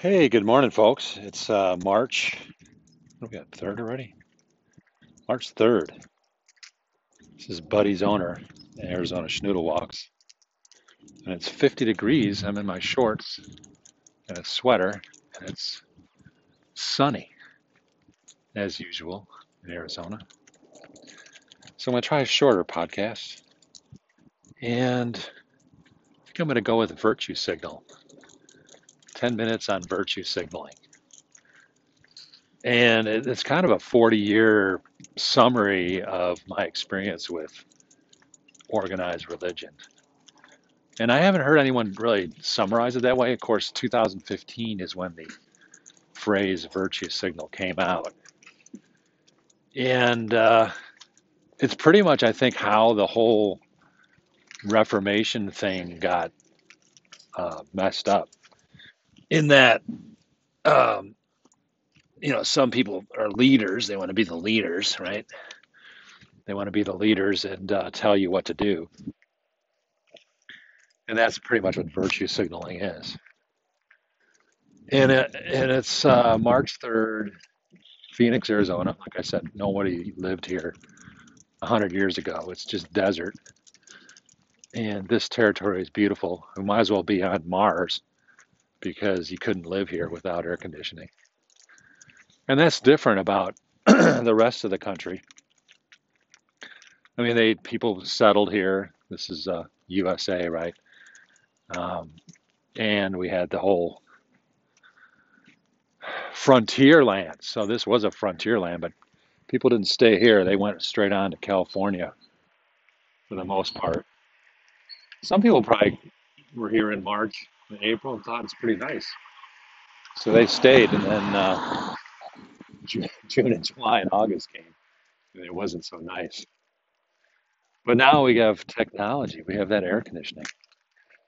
Hey, good morning, folks. It's uh, March. We got? Third already? March 3rd. This is Buddy's owner in Arizona Schnoodle Walks. And it's 50 degrees. I'm in my shorts and a sweater, and it's sunny as usual in Arizona. So I'm going to try a shorter podcast. And I think I'm going to go with a virtue signal 10 minutes on virtue signaling. And it- it's kind of a 40 year summary of my experience with organized religion. And I haven't heard anyone really summarize it that way. Of course, 2015 is when the phrase virtue signal came out. And uh, it's pretty much, I think, how the whole Reformation thing got uh, messed up. In that, um, you know, some people are leaders, they want to be the leaders, right? They want to be the leaders and uh, tell you what to do. And that's pretty much what virtue signaling is. And, it, and it's uh, March 3rd, Phoenix, Arizona. Like I said, nobody lived here 100 years ago. It's just desert. And this territory is beautiful. We might as well be on Mars because you couldn't live here without air conditioning. And that's different about the rest of the country. I mean, they people settled here. This is uh, USA, right? Um, and we had the whole frontier land. So this was a frontier land, but people didn't stay here. They went straight on to California for the most part. Some people probably were here in March and April and thought it's pretty nice. So they stayed, and then uh, June, June and July and August came, and it wasn't so nice. But now we have technology. We have that air conditioning.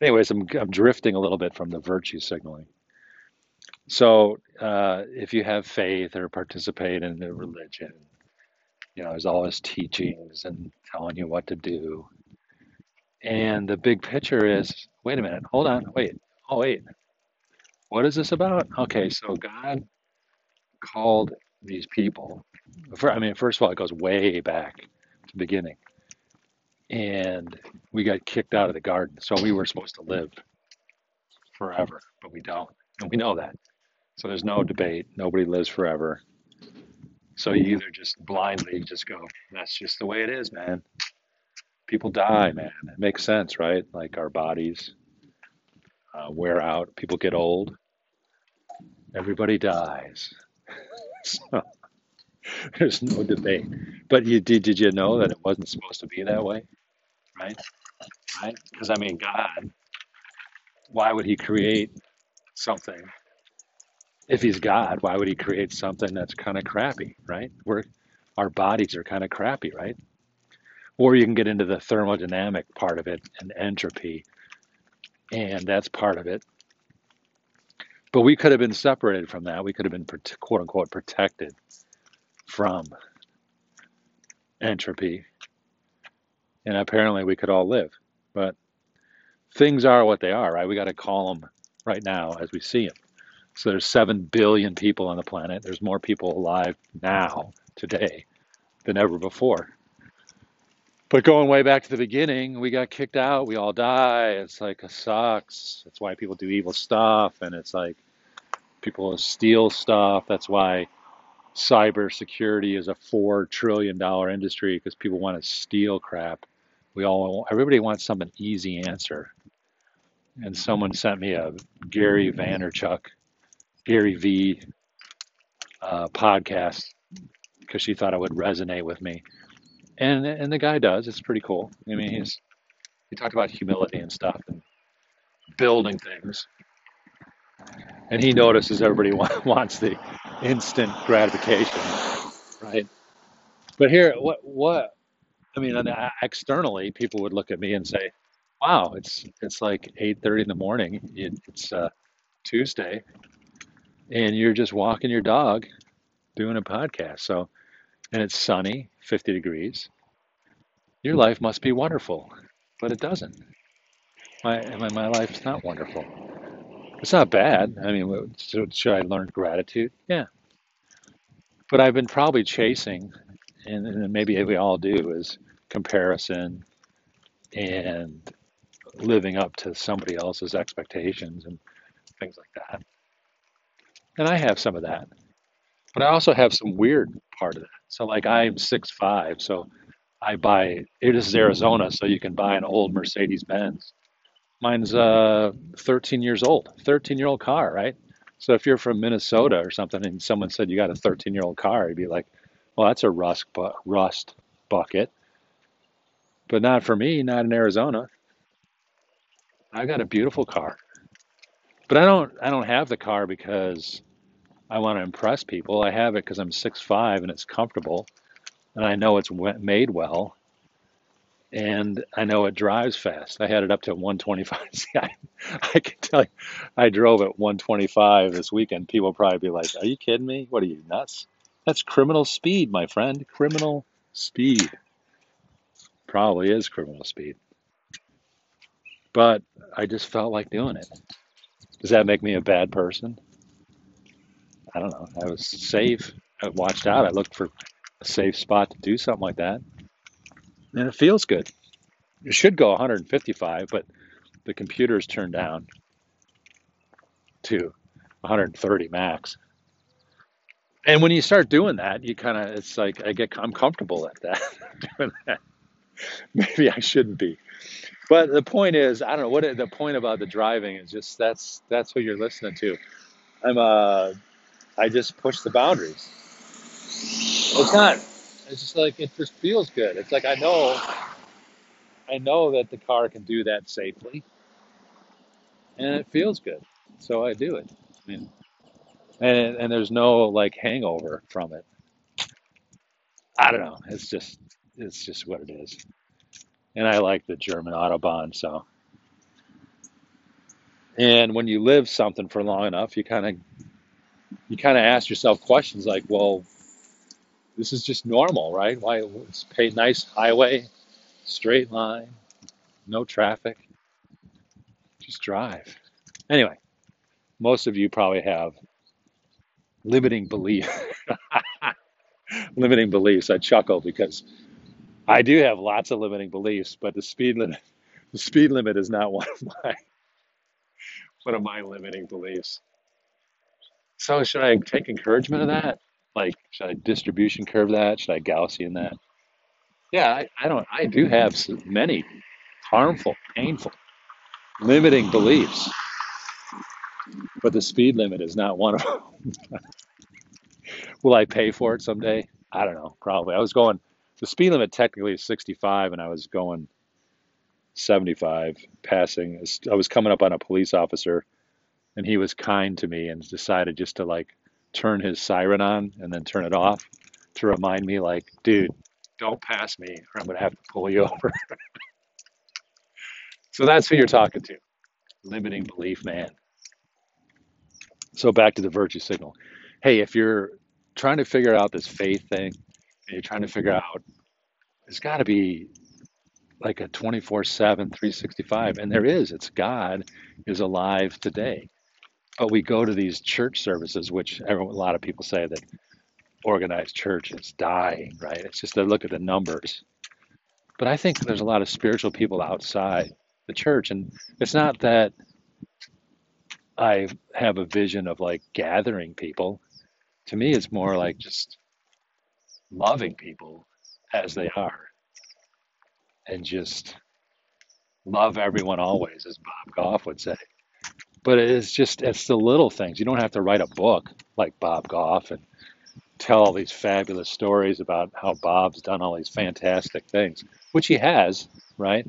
Anyways, I'm, I'm drifting a little bit from the virtue signaling. So uh, if you have faith or participate in the religion, you know, there's always teachings and telling you what to do. And the big picture is, wait a minute, hold on, wait, oh wait, what is this about? Okay, so God called these people. I mean, first of all, it goes way back to the beginning, and we got kicked out of the garden, so we were supposed to live forever, but we don't, and we know that. So there's no debate. Nobody lives forever. So you either just blindly just go, that's just the way it is, man. People die, man. It makes sense, right? Like our bodies uh, wear out, people get old, everybody dies. So there's no debate. But you did did you know that it wasn't supposed to be that way, right? Right? Because I mean, God, why would He create something if He's God? Why would He create something that's kind of crappy, right? We're our bodies are kind of crappy, right? Or you can get into the thermodynamic part of it and entropy, and that's part of it. But we could have been separated from that. We could have been quote unquote protected from entropy, and apparently we could all live. But things are what they are, right? We got to call them right now as we see them. So there's seven billion people on the planet. There's more people alive now today than ever before. But going way back to the beginning, we got kicked out. We all die. It's like it sucks. That's why people do evil stuff, and it's like people steal stuff. That's why cybersecurity is a four trillion dollar industry because people want to steal crap. We all everybody wants some easy answer. And someone sent me a Gary Vaynerchuk, Gary V uh, podcast because she thought it would resonate with me. And and the guy does. It's pretty cool. I mean, he's he talked about humility and stuff and building things. And he notices everybody wants the instant gratification, right? But here, what what I mean, externally, people would look at me and say, "Wow, it's it's like 8:30 in the morning. It, it's uh, Tuesday, and you're just walking your dog, doing a podcast. So, and it's sunny, 50 degrees. Your hmm. life must be wonderful, but it doesn't. My my, my life's not wonderful. It's not bad. I mean, should, should I learn gratitude? Yeah. But I've been probably chasing, and, and maybe we all do, is comparison and living up to somebody else's expectations and things like that. And I have some of that. But I also have some weird part of that. So like I'm six five, so I buy it is Arizona, so you can buy an old Mercedes Benz. Mine's uh 13 years old, 13 year old car, right? So if you're from Minnesota or something, and someone said you got a 13 year old car, you'd be like, well, that's a rust bu- rust bucket, but not for me, not in Arizona. I got a beautiful car, but I don't I don't have the car because I want to impress people. I have it because I'm six five and it's comfortable, and I know it's made well, and I know it drives fast. I had it up to 125. See, I, I can tell you, I drove at 125 this weekend. People probably be like, "Are you kidding me? What are you nuts? That's criminal speed, my friend. Criminal speed. Probably is criminal speed." But I just felt like doing it. Does that make me a bad person? I don't know. I was safe. I watched out. I looked for a safe spot to do something like that, and it feels good. It should go 155, but the computer's turned down to 130 max. And when you start doing that, you kind of it's like I get I'm comfortable at that doing that. Maybe I shouldn't be. But the point is, I don't know what the point about the driving is. Just that's that's what you're listening to. I'm uh I just push the boundaries. It's not. It's just like it just feels good. It's like I know I know that the car can do that safely, and it feels good, so I do it. I mean, and and there's no like hangover from it. I don't know. It's just it's just what it is. And I like the German autobahn. So, and when you live something for long enough, you kind of you kind of ask yourself questions like, well, this is just normal, right? Why it's a nice highway, straight line, no traffic, just drive. Anyway, most of you probably have limiting belief, limiting beliefs. I chuckle because I do have lots of limiting beliefs, but the speed limit, the speed limit is not one of my one of my limiting beliefs. So should I take encouragement of that? Like, should I distribution curve that? Should I Gaussian that? Yeah, I, I don't. I do have many harmful, painful, limiting beliefs, but the speed limit is not one of them. Will I pay for it someday? I don't know. Probably. I was going. The speed limit technically is 65, and I was going 75, passing. I was coming up on a police officer, and he was kind to me and decided just to like turn his siren on and then turn it off to remind me, like, dude, don't pass me, or I'm gonna have to pull you over. So that's who you're talking to. Limiting belief, man. So back to the virtue signal. Hey, if you're trying to figure out this faith thing, and you're trying to figure out, there's got to be like a 24 7, 365. And there is. It's God is alive today. But we go to these church services, which a lot of people say that organized church is dying, right? It's just they look at the numbers. But I think there's a lot of spiritual people outside the church. And it's not that I have a vision of like gathering people. To me, it's more like just loving people as they are and just love everyone always, as Bob Goff would say. But it's just, it's the little things. You don't have to write a book like Bob Goff and tell all these fabulous stories about how Bob's done all these fantastic things, which he has, right?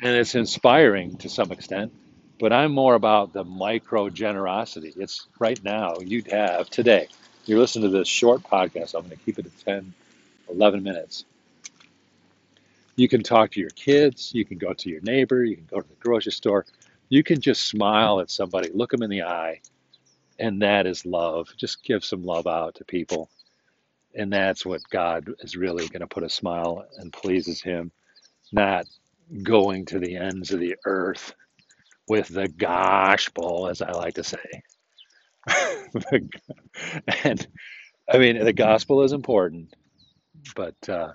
And it's inspiring to some extent. But I'm more about the micro generosity. It's right now, you'd have today. You're listening to this short podcast. I'm going to keep it at 10, 11 minutes. You can talk to your kids. You can go to your neighbor. You can go to the grocery store. You can just smile at somebody, look them in the eye, and that is love. Just give some love out to people. And that's what God is really going to put a smile and pleases Him, not going to the ends of the earth with the gospel, as I like to say. and I mean, the gospel is important, but uh,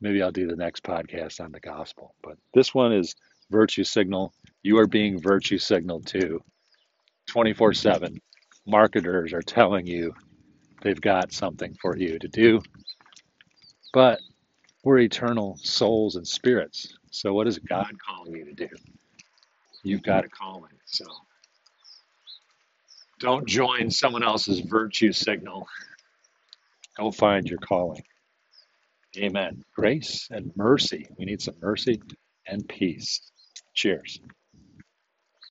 maybe I'll do the next podcast on the gospel. But this one is virtue signal. You are being virtue signaled too, 24 7. Marketers are telling you they've got something for you to do, but we're eternal souls and spirits. So, what is God calling you to do? You've got a calling. So, don't join someone else's virtue signal. Go find your calling. Amen. Grace and mercy. We need some mercy and peace. Cheers.